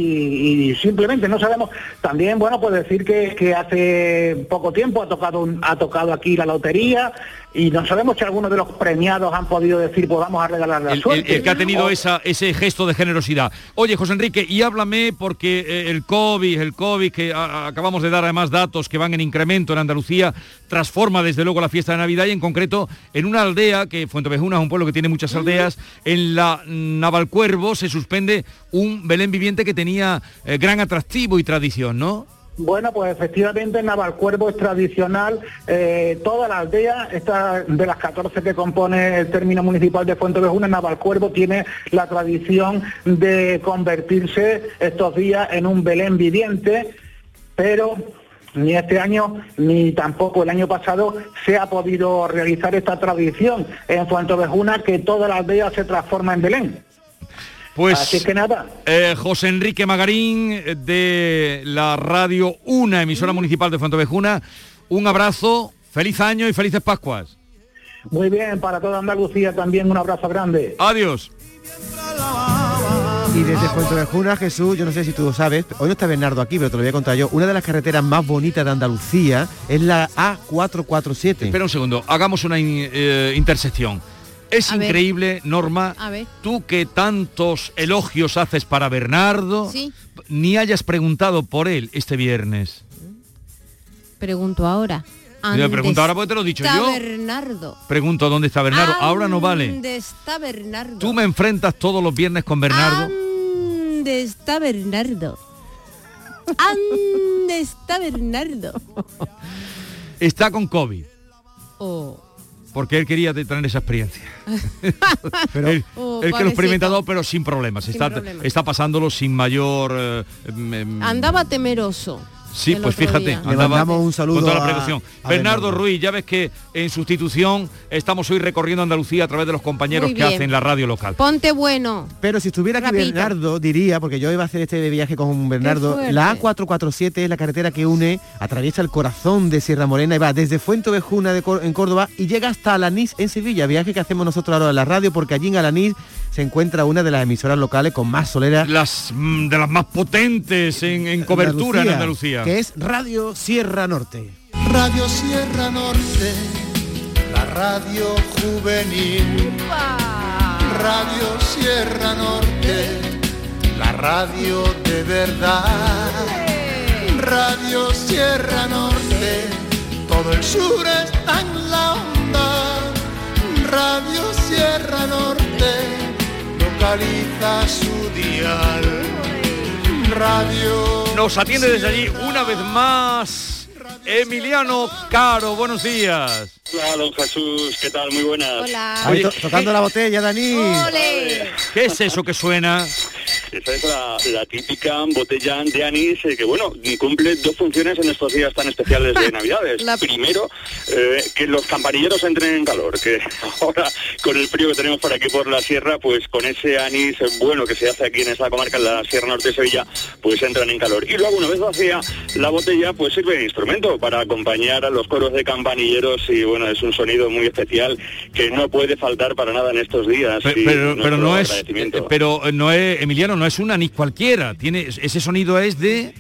y simplemente no sabemos. También, bueno, pues decir que, que hace poco tiempo ha tocado un- ha tocado aquí la lotería y no sabemos si algunos de los premiados han podido decir, pues vamos a regalar la El, suerte. el que ha tenido O- esa, ese gesto de generosidad. Oye, José Enrique, y háblame porque eh, el COVID, el COVID, que a- acabamos de dar además datos que van en incremento en Andalucía, transforma desde luego la fiesta de Navidad y en concreto en una aldea, que Fuentevejuna es un pueblo que tiene muchas aldeas, en la Navalcuervo se suspende un Belén viviente que tenía eh, gran atractivo y tradición, ¿no? Bueno, pues efectivamente Navalcuervo es tradicional. Eh, toda la aldea, esta de las 14 que compone el término municipal de Fuentevejuna, Navalcuervo tiene la tradición de convertirse estos días en un Belén viviente, pero ni este año ni tampoco el año pasado se ha podido realizar esta tradición en Fuentevejuna que toda la aldea se transforma en Belén. Pues Así que nada. eh, José Enrique Magarín de la radio Una, emisora municipal de Fuentevejuna, un abrazo, feliz año y felices Pascuas. Muy bien, para toda Andalucía también un abrazo grande. Adiós. Y desde Fuentevejuna, Jesús, yo no sé si tú lo sabes, hoy no está Bernardo aquí, pero te lo voy a contar yo, una de las carreteras más bonitas de Andalucía es la A447. Espera un segundo, hagamos una in- eh, intersección. Es A ver. increíble, Norma, A ver. tú que tantos elogios haces para Bernardo, Sí. ni hayas preguntado por él este viernes. Pregunto ahora. Yo pregunto ahora porque te lo he dicho está yo. Bernardo. Pregunto dónde está Bernardo. Ahora no vale. ¿Dónde está Bernardo? Tú me enfrentas todos los viernes con Bernardo. ¿Dónde está Bernardo? ¿Dónde está Bernardo? Está con COVID. Oh. Porque él quería tener esa experiencia. pero él, Oh, él que lo experimentado, pero sin problemas. Sin está, problemas. está pasándolo sin mayor. eh, em, em, Andaba temeroso. Sí, pues fíjate, día. Le andaba mandamos un saludo con toda la precaución. a Bernardo Bernardo. Ruiz, ya ves que en sustitución estamos hoy recorriendo Andalucía a través de los compañeros que hacen la radio local. Ponte bueno. Pero si estuviera aquí. Bernardo, diría, porque yo iba a hacer este viaje con Bernardo, la A447 es la carretera que une, atraviesa el corazón de Sierra Morena y va desde Fuentevejuna de en Córdoba y llega hasta Alanís en Sevilla, viaje que hacemos nosotros ahora en la radio, porque allí en Alanís se encuentra una de las emisoras locales con más solera Las mm, de las más potentes en, en cobertura en Andalucía. que es Radio Sierra Norte. Radio Sierra Norte, la radio juvenil. Radio Sierra Norte, la radio de verdad. Radio Sierra Norte, todo el sur está en la onda. Radio Sierra Norte, localiza su dial. Radio Nos atiende desde allí una vez más Emiliano Caro. Buenos días. Hola, don Jesús, ¿qué tal? Muy buenas. Hola. Ahí to- tocando la botella, Dani. ¿Qué es eso que suena? Esa es la, la típica botella de anís eh, que, bueno, cumple dos funciones en estos días tan especiales de Navidades. Primero, eh, que los campanilleros entren en calor, que ahora con el frío que tenemos por aquí por la sierra, pues con ese anís bueno que se hace aquí en esta comarca, en la Sierra Norte de Sevilla, pues entran en calor. Y luego, una vez vacía la botella, pues sirve de instrumento para acompañar a los coros de campanilleros y, bueno, es un sonido muy especial que no puede faltar para nada en estos días. Pero, pero nuestro no es, eh, pero no es, Emiliano, no es un anís cualquiera. Tiene, ese sonido es de...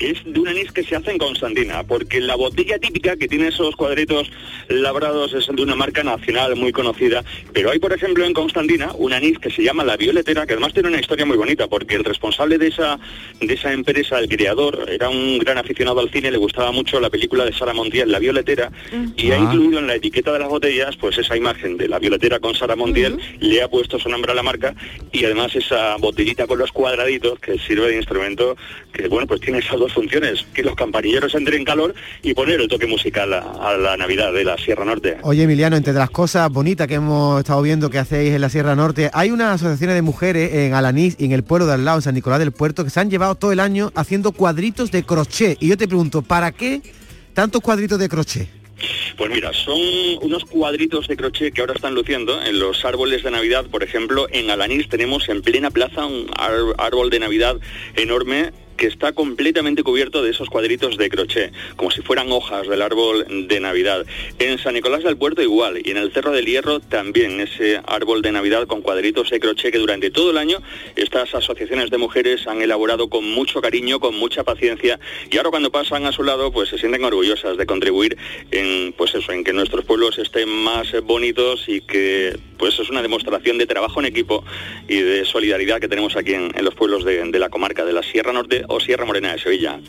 es de un anís que se hace en Constantina, porque la botella típica que tiene esos cuadritos labrados es de una marca nacional muy conocida, pero hay por ejemplo en Constantina un anís que se llama La Violetera, que además tiene una historia muy bonita, porque el responsable de esa, de esa empresa, el creador, era un gran aficionado al cine, le gustaba mucho la película de Sara Montiel, La Violetera, y ha Ah. incluido en la etiqueta de las botellas pues esa imagen de La Violetera con Sara Montiel, le ha puesto su nombre a la marca y además esa botellita con los cuadraditos que sirve de instrumento que bueno pues tiene esas dos funciones, que los campanilleros entren en calor y poner el toque musical a, a la Navidad de la Sierra Norte. Oye Emiliano, entre las cosas bonitas que hemos estado viendo que hacéis en la Sierra Norte, hay unas asociaciones de mujeres en Alanís y en el pueblo de al lado, en San Nicolás del Puerto, que se han llevado todo el año haciendo cuadritos de crochet. Y yo te pregunto, ¿para qué tantos cuadritos de crochet? Pues mira, son unos cuadritos de crochet que ahora están luciendo en los árboles de Navidad. Por ejemplo, en Alanís tenemos en plena plaza un árbol de Navidad enorme que está completamente cubierto de esos cuadritos de crochet, como si fueran hojas del árbol de Navidad. En San Nicolás del Puerto igual, y en el Cerro del Hierro también ese árbol de Navidad con cuadritos de crochet que durante todo el año estas asociaciones de mujeres han elaborado con mucho cariño, con mucha paciencia, y ahora cuando pasan a su lado, pues se sienten orgullosas de contribuir en, pues eso, en que nuestros pueblos estén más bonitos y que, pues es una demostración de trabajo en equipo y de solidaridad que tenemos aquí en, los pueblos de la comarca de la Sierra Norte o Sierra Morena de Sevilla.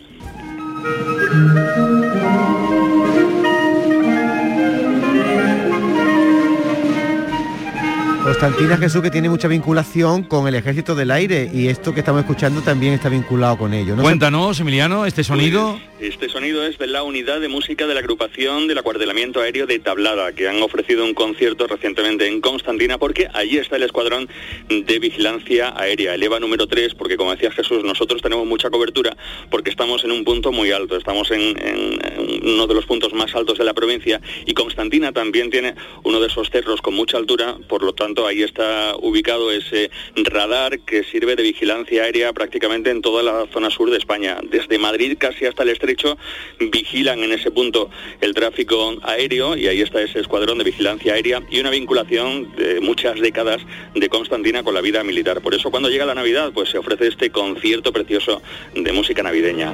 Constantina Jesús que tiene mucha vinculación con el ejército del aire y esto que estamos escuchando también está vinculado con ello. ¿no? Cuéntanos, Emiliano, este sonido. Este sonido es de la unidad de música de la agrupación del acuartelamiento aéreo de Tablada, que han ofrecido un concierto recientemente en Constantina, porque allí está el escuadrón de vigilancia aérea, el EVA número 3, porque como decía Jesús, nosotros tenemos mucha cobertura porque estamos en un punto muy alto, estamos en, en uno de los puntos más altos de la provincia y Constantina también tiene uno de esos cerros con mucha altura, por lo tanto ahí está ubicado ese radar que sirve de vigilancia aérea prácticamente en toda la zona sur de España, desde Madrid casi hasta el estrecho, vigilan en ese punto el tráfico aéreo y ahí está ese escuadrón de vigilancia aérea y una vinculación de muchas décadas de Constantina con la vida militar. Por eso cuando llega la Navidad pues se ofrece este concierto precioso de música navideña.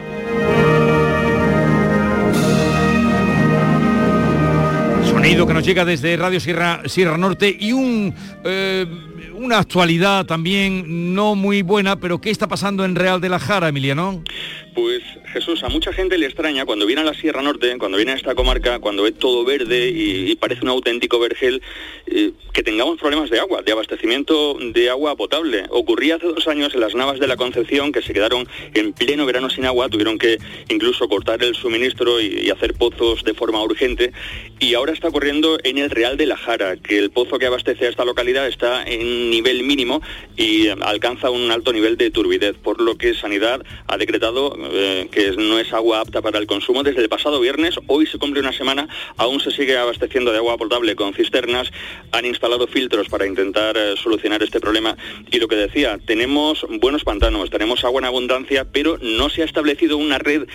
Sonido que nos llega desde Radio Sierra, Sierra Norte y un, eh, una actualidad también no muy buena, pero ¿qué está pasando en Real de la Jara, Emiliano? Pues Jesús, a mucha gente le extraña cuando viene a la Sierra Norte, cuando viene a esta comarca, cuando ve todo verde y, parece un auténtico vergel, eh, que tengamos problemas de agua, de abastecimiento de agua potable. Ocurría hace dos años en las Navas de la Concepción que se quedaron en pleno verano sin agua, tuvieron que incluso cortar el suministro y, y hacer pozos de forma urgente. Y ahora está ocurriendo en el Real de la Jara, que el pozo que abastece a esta localidad está en nivel mínimo y eh, alcanza un alto nivel de turbidez, por lo que Sanidad ha decretado eh, que no es agua apta para el consumo desde el pasado viernes. Hoy se cumple una semana, aún se sigue abasteciendo de agua potable con cisternas. Han instalado filtros para intentar eh, solucionar este problema. Y lo que decía, tenemos buenos pantanos, tenemos agua en abundancia, pero no se ha establecido una red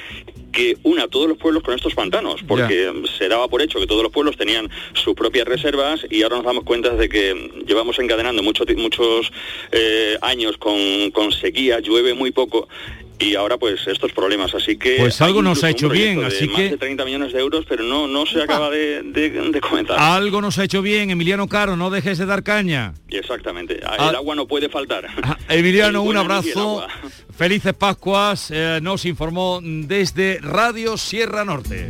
que una a todos los pueblos con estos pantanos, porque se daba por hecho que todos los pueblos tenían sus propias reservas y ahora nos damos cuenta de que llevamos encadenando muchos muchos eh, años con, con sequía, llueve muy poco y ahora pues estos problemas así que Pues algo nos ha hecho bien, así que- más de 30 millones de euros pero no no se acaba de, de- de comentar Algo nos ha hecho bien, Emiliano Caro, no dejes de dar caña. exactamente el Ah. agua no puede faltar Emiliano, El un el abrazo. Felices Pascuas, eh, nos informó desde Radio Sierra Norte.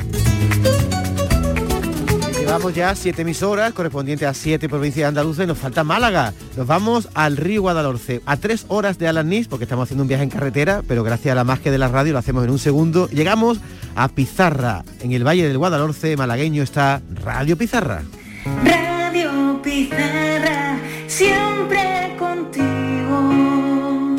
Llevamos ya siete emisoras correspondientes a siete provincias andaluces y nos falta Málaga. Nos vamos al río Guadalhorce, a tres horas de Alanís, porque estamos haciendo un viaje en carretera, pero gracias a la magia de la radio lo hacemos en un segundo. Llegamos a Pizarra, en el Valle del Guadalhorce malagueño está Radio Pizarra. Radio Pizarra, siempre contigo.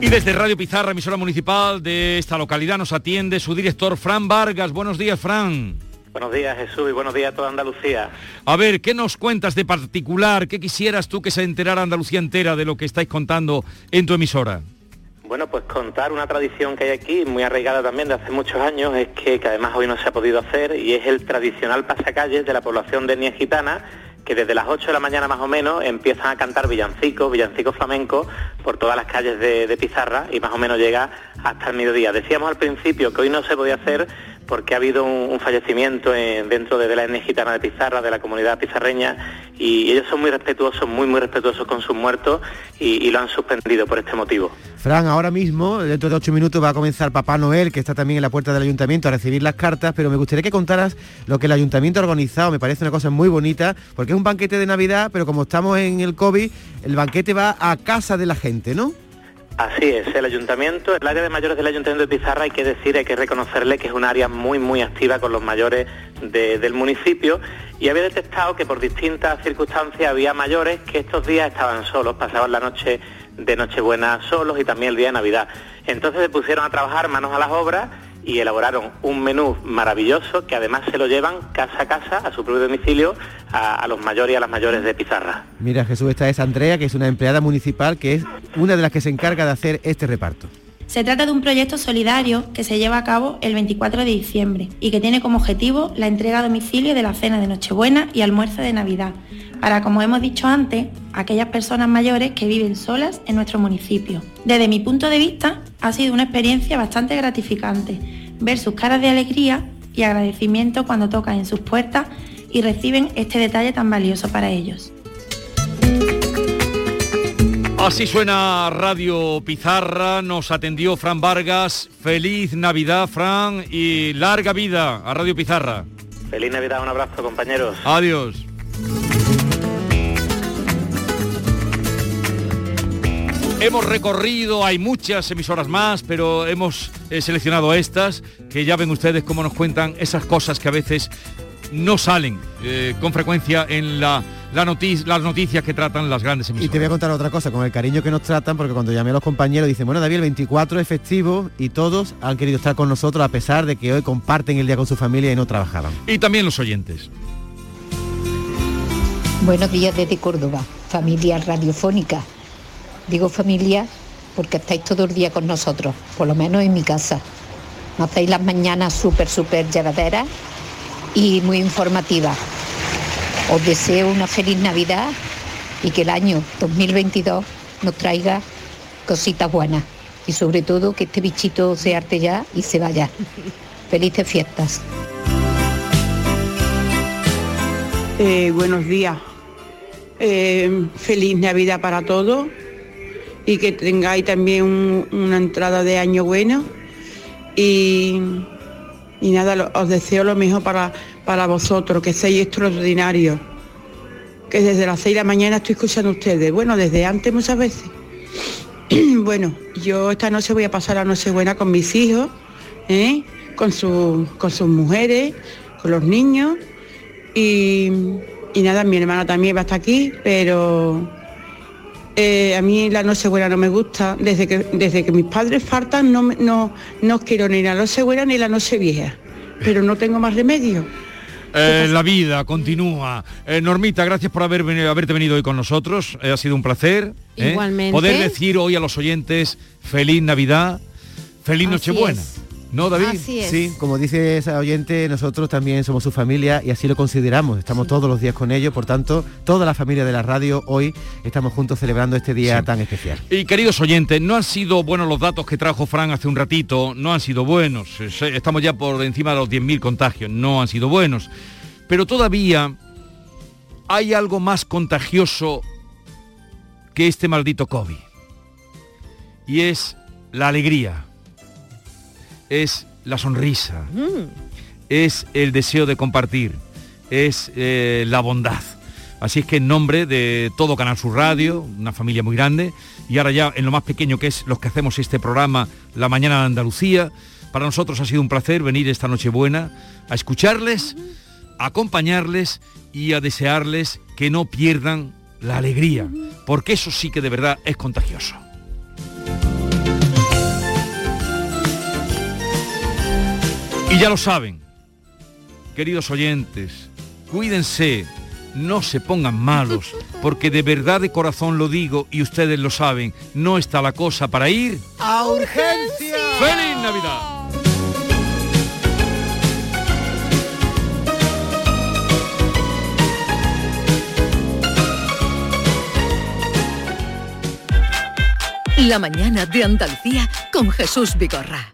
Y desde Radio Pizarra, emisora municipal de esta localidad, nos atiende su director Fran Vargas. Buenos días, Fran. Buenos días Jesús y buenos días a toda Andalucía. A ver, ¿qué nos cuentas de particular? ¿Qué quisieras tú que se enterara Andalucía entera de lo que estáis contando en tu emisora? Bueno, pues contar una tradición que hay aquí, muy arraigada también de hace muchos años, es que, que además hoy no se ha podido hacer, y es el tradicional pasacalles de la población de etnia gitana, que desde las 8 de la mañana más o menos empiezan a cantar villancicos, villancicos flamencos, por todas las calles de, de Pizarra, y más o menos llega hasta el mediodía. Decíamos al principio que hoy no se podía hacer porque ha habido un, fallecimiento en- dentro de, la etnia gitana de Pizarra, de la comunidad pizarreña, y ellos son muy respetuosos, muy, muy respetuosos con sus muertos, y lo han suspendido por este motivo. Fran, ahora mismo, dentro de ocho minutos, va a comenzar Papá Noel, que está también en la puerta del ayuntamiento a recibir las cartas, pero me gustaría que contaras lo que el ayuntamiento ha organizado. Me parece una cosa muy bonita, porque es un banquete de Navidad, pero como estamos en el COVID, el banquete va a casa de la gente, ¿no? Así es, el ayuntamiento, el área de mayores del ayuntamiento de Pizarra hay que decir, hay que reconocerle que es un área muy, muy activa con los mayores de- del municipio y había detectado que por distintas circunstancias había mayores que estos días estaban solos, pasaban la noche de Nochebuena solos y también el día de Navidad. Entonces se pusieron a trabajar manos a las obras y elaboraron un menú maravilloso que además se lo llevan casa a casa, a su propio domicilio, a, a los mayores y a las mayores de Pizarra. Mira, Jesús, esta es Andrea, que es una empleada municipal, que es una de las que se encarga de hacer este reparto. Se trata de un proyecto solidario que se lleva a cabo el 24 de diciembre y que tiene como objetivo la entrega a domicilio de la cena de Nochebuena y almuerzo de Navidad, para, como hemos dicho antes, aquellas personas mayores que viven solas en nuestro municipio. Desde mi punto de vista, ha sido una experiencia bastante gratificante ver sus caras de alegría y agradecimiento cuando tocan en sus puertas y reciben este detalle tan valioso para ellos. Así suena Radio Pizarra, nos atendió Fran Vargas. Feliz Navidad, Fran, y larga vida a Radio Pizarra. Feliz Navidad, un abrazo compañeros. Adiós. Hemos recorrido, hay muchas emisoras más, pero hemos eh, seleccionado estas, que ya ven ustedes cómo nos cuentan esas cosas que a veces no salen eh, con frecuencia en la, las noticias que tratan las grandes Y emisoras. te voy a contar otra cosa, con el cariño que nos tratan, porque cuando llamé a los compañeros dicen, bueno, David, el 24 es festivo y todos han querido estar con nosotros a pesar de que hoy comparten el día con su familia y no trabajaban. Y también los oyentes. Buenos días desde Córdoba, familia radiofónica. Digo familia porque estáis todo el día con nosotros, por lo menos en mi casa. Nos hacéis las mañanas súper, súper llevaderas y muy informativas. Os deseo una feliz Navidad y que el año 2022 nos traiga cositas buenas. Y sobre todo que este bichito se arte ya y se vaya. Felices fiestas. Eh, buenos días. Eh, feliz Navidad para todos y que tengáis también un- una entrada de año bueno. Y, y nada, os deseo lo mejor para, para vosotros, que seáis extraordinarios. Que desde las 6 de la mañana estoy escuchando a ustedes. Bueno, desde antes muchas veces. bueno, yo esta noche voy a pasar la noche buena con mis hijos, ¿eh? con, su- con sus mujeres, con los niños. Y, y nada, mi hermana también va a estar aquí, pero eh, a mí la Nochebuena no me gusta. Desde que, desde que mis padres faltan no, me- no, no quiero ni la Nochebuena ni la Nochevieja. Pero no tengo más remedio. Eh, la vida continúa. Eh, Normita, gracias por haber veni- haberte venido hoy con nosotros. Eh, ha sido un placer. ¿eh? Igualmente. Poder decir hoy a los oyentes feliz Navidad, feliz Así Nochebuena. es. ¿No, David? Así es. Sí, como dice esa oyente, nosotros también somos su familia y así lo consideramos. Estamos todos los días con ellos, por tanto, toda la familia de la radio hoy estamos juntos celebrando este día tan especial. Y queridos oyentes, no han sido buenos los datos que trajo Fran hace un ratito, no han sido buenos. Es- Estamos ya por encima de los 10.000 contagios, no han sido buenos. Pero todavía hay algo más contagioso que este maldito COVID. Y es la alegría, es la sonrisa, es el deseo de compartir, es eh, la bondad. Así es que en nombre de todo Canal Sur Radio, una familia muy grande, y ahora ya en lo más pequeño que es los que hacemos este programa, La Mañana de Andalucía, para nosotros ha sido un placer venir esta Nochebuena a escucharles, a acompañarles y a desearles que no pierdan la alegría, porque eso sí que de verdad es contagioso. Y ya lo saben, queridos oyentes, cuídense, no se pongan malos, porque de verdad de corazón lo digo y ustedes lo saben, no está la cosa para ir. ¡A urgencia! ¡Feliz Navidad! La mañana de Andalucía con Jesús Vigorra.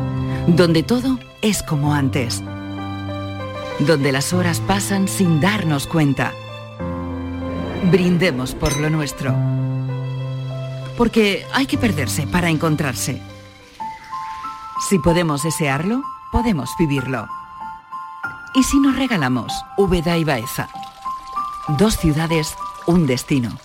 Donde todo es como antes. Donde las horas pasan sin darnos cuenta. Brindemos por lo nuestro. Porque hay que perderse para encontrarse. Si podemos desearlo, podemos vivirlo. ¿Y si nos regalamos Úbeda y Baeza? Dos ciudades, un destino.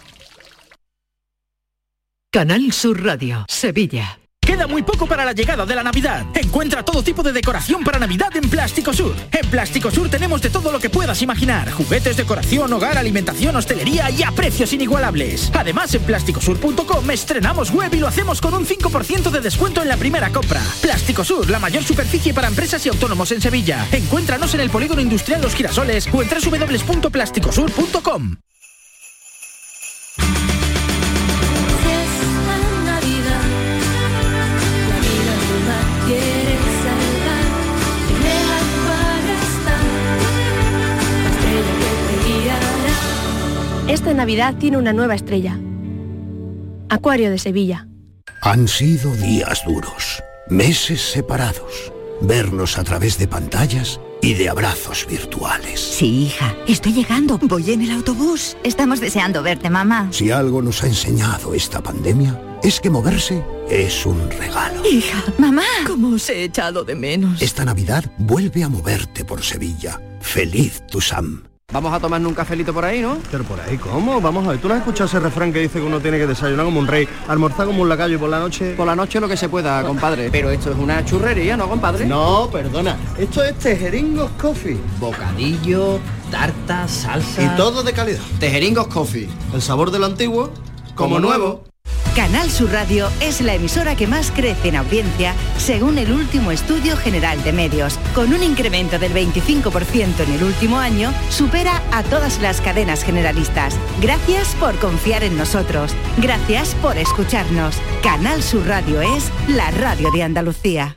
Canal Sur Radio, Sevilla. Queda muy poco para la llegada de la Navidad. Encuentra todo tipo de decoración para Navidad en Plástico Sur. En Plástico Sur tenemos de todo lo que puedas imaginar. Juguetes, decoración, hogar, alimentación, hostelería y a precios inigualables. Además, en plásticosur.com estrenamos web y lo hacemos con un 5% de descuento en la primera compra. Plástico Sur, la mayor superficie para empresas y autónomos en Sevilla. Encuéntranos en el Polígono Industrial Los Girasoles o en www.plásticosur.com. Esta Navidad tiene una nueva estrella. Acuario de Sevilla. Han sido días duros, meses separados, vernos a través de pantallas y de abrazos virtuales. Sí, hija, estoy llegando. Voy en el autobús. Estamos deseando verte, mamá. Si algo nos ha enseñado esta pandemia, es que moverse es un regalo. Hija, mamá. ¿Cómo os he echado de menos? Esta Navidad vuelve a moverte por Sevilla. Feliz tu Sam. Vamos a tomarnos un cafelito por ahí, ¿no? Pero por ahí, ¿cómo? Vamos a ver, ¿tú no has escuchado ese refrán que dice que uno tiene que desayunar como un rey, almorzar como un lacayo y por la noche... Por la noche lo que se pueda, compadre. Pero esto es una churrería, ¿no, compadre? No, perdona. Esto es Tejeringos Coffee. Bocadillo, tarta, salsa... Y todo de calidad. Tejeringos Coffee. El sabor del antiguo, como nuevo. Canal Sur Radio es la emisora que más crece en audiencia según el último estudio general de medios. Con un incremento del 25% en el último año, supera a todas las cadenas generalistas. Gracias por confiar en nosotros. Gracias por escucharnos. Canal Sur Radio es la radio de Andalucía.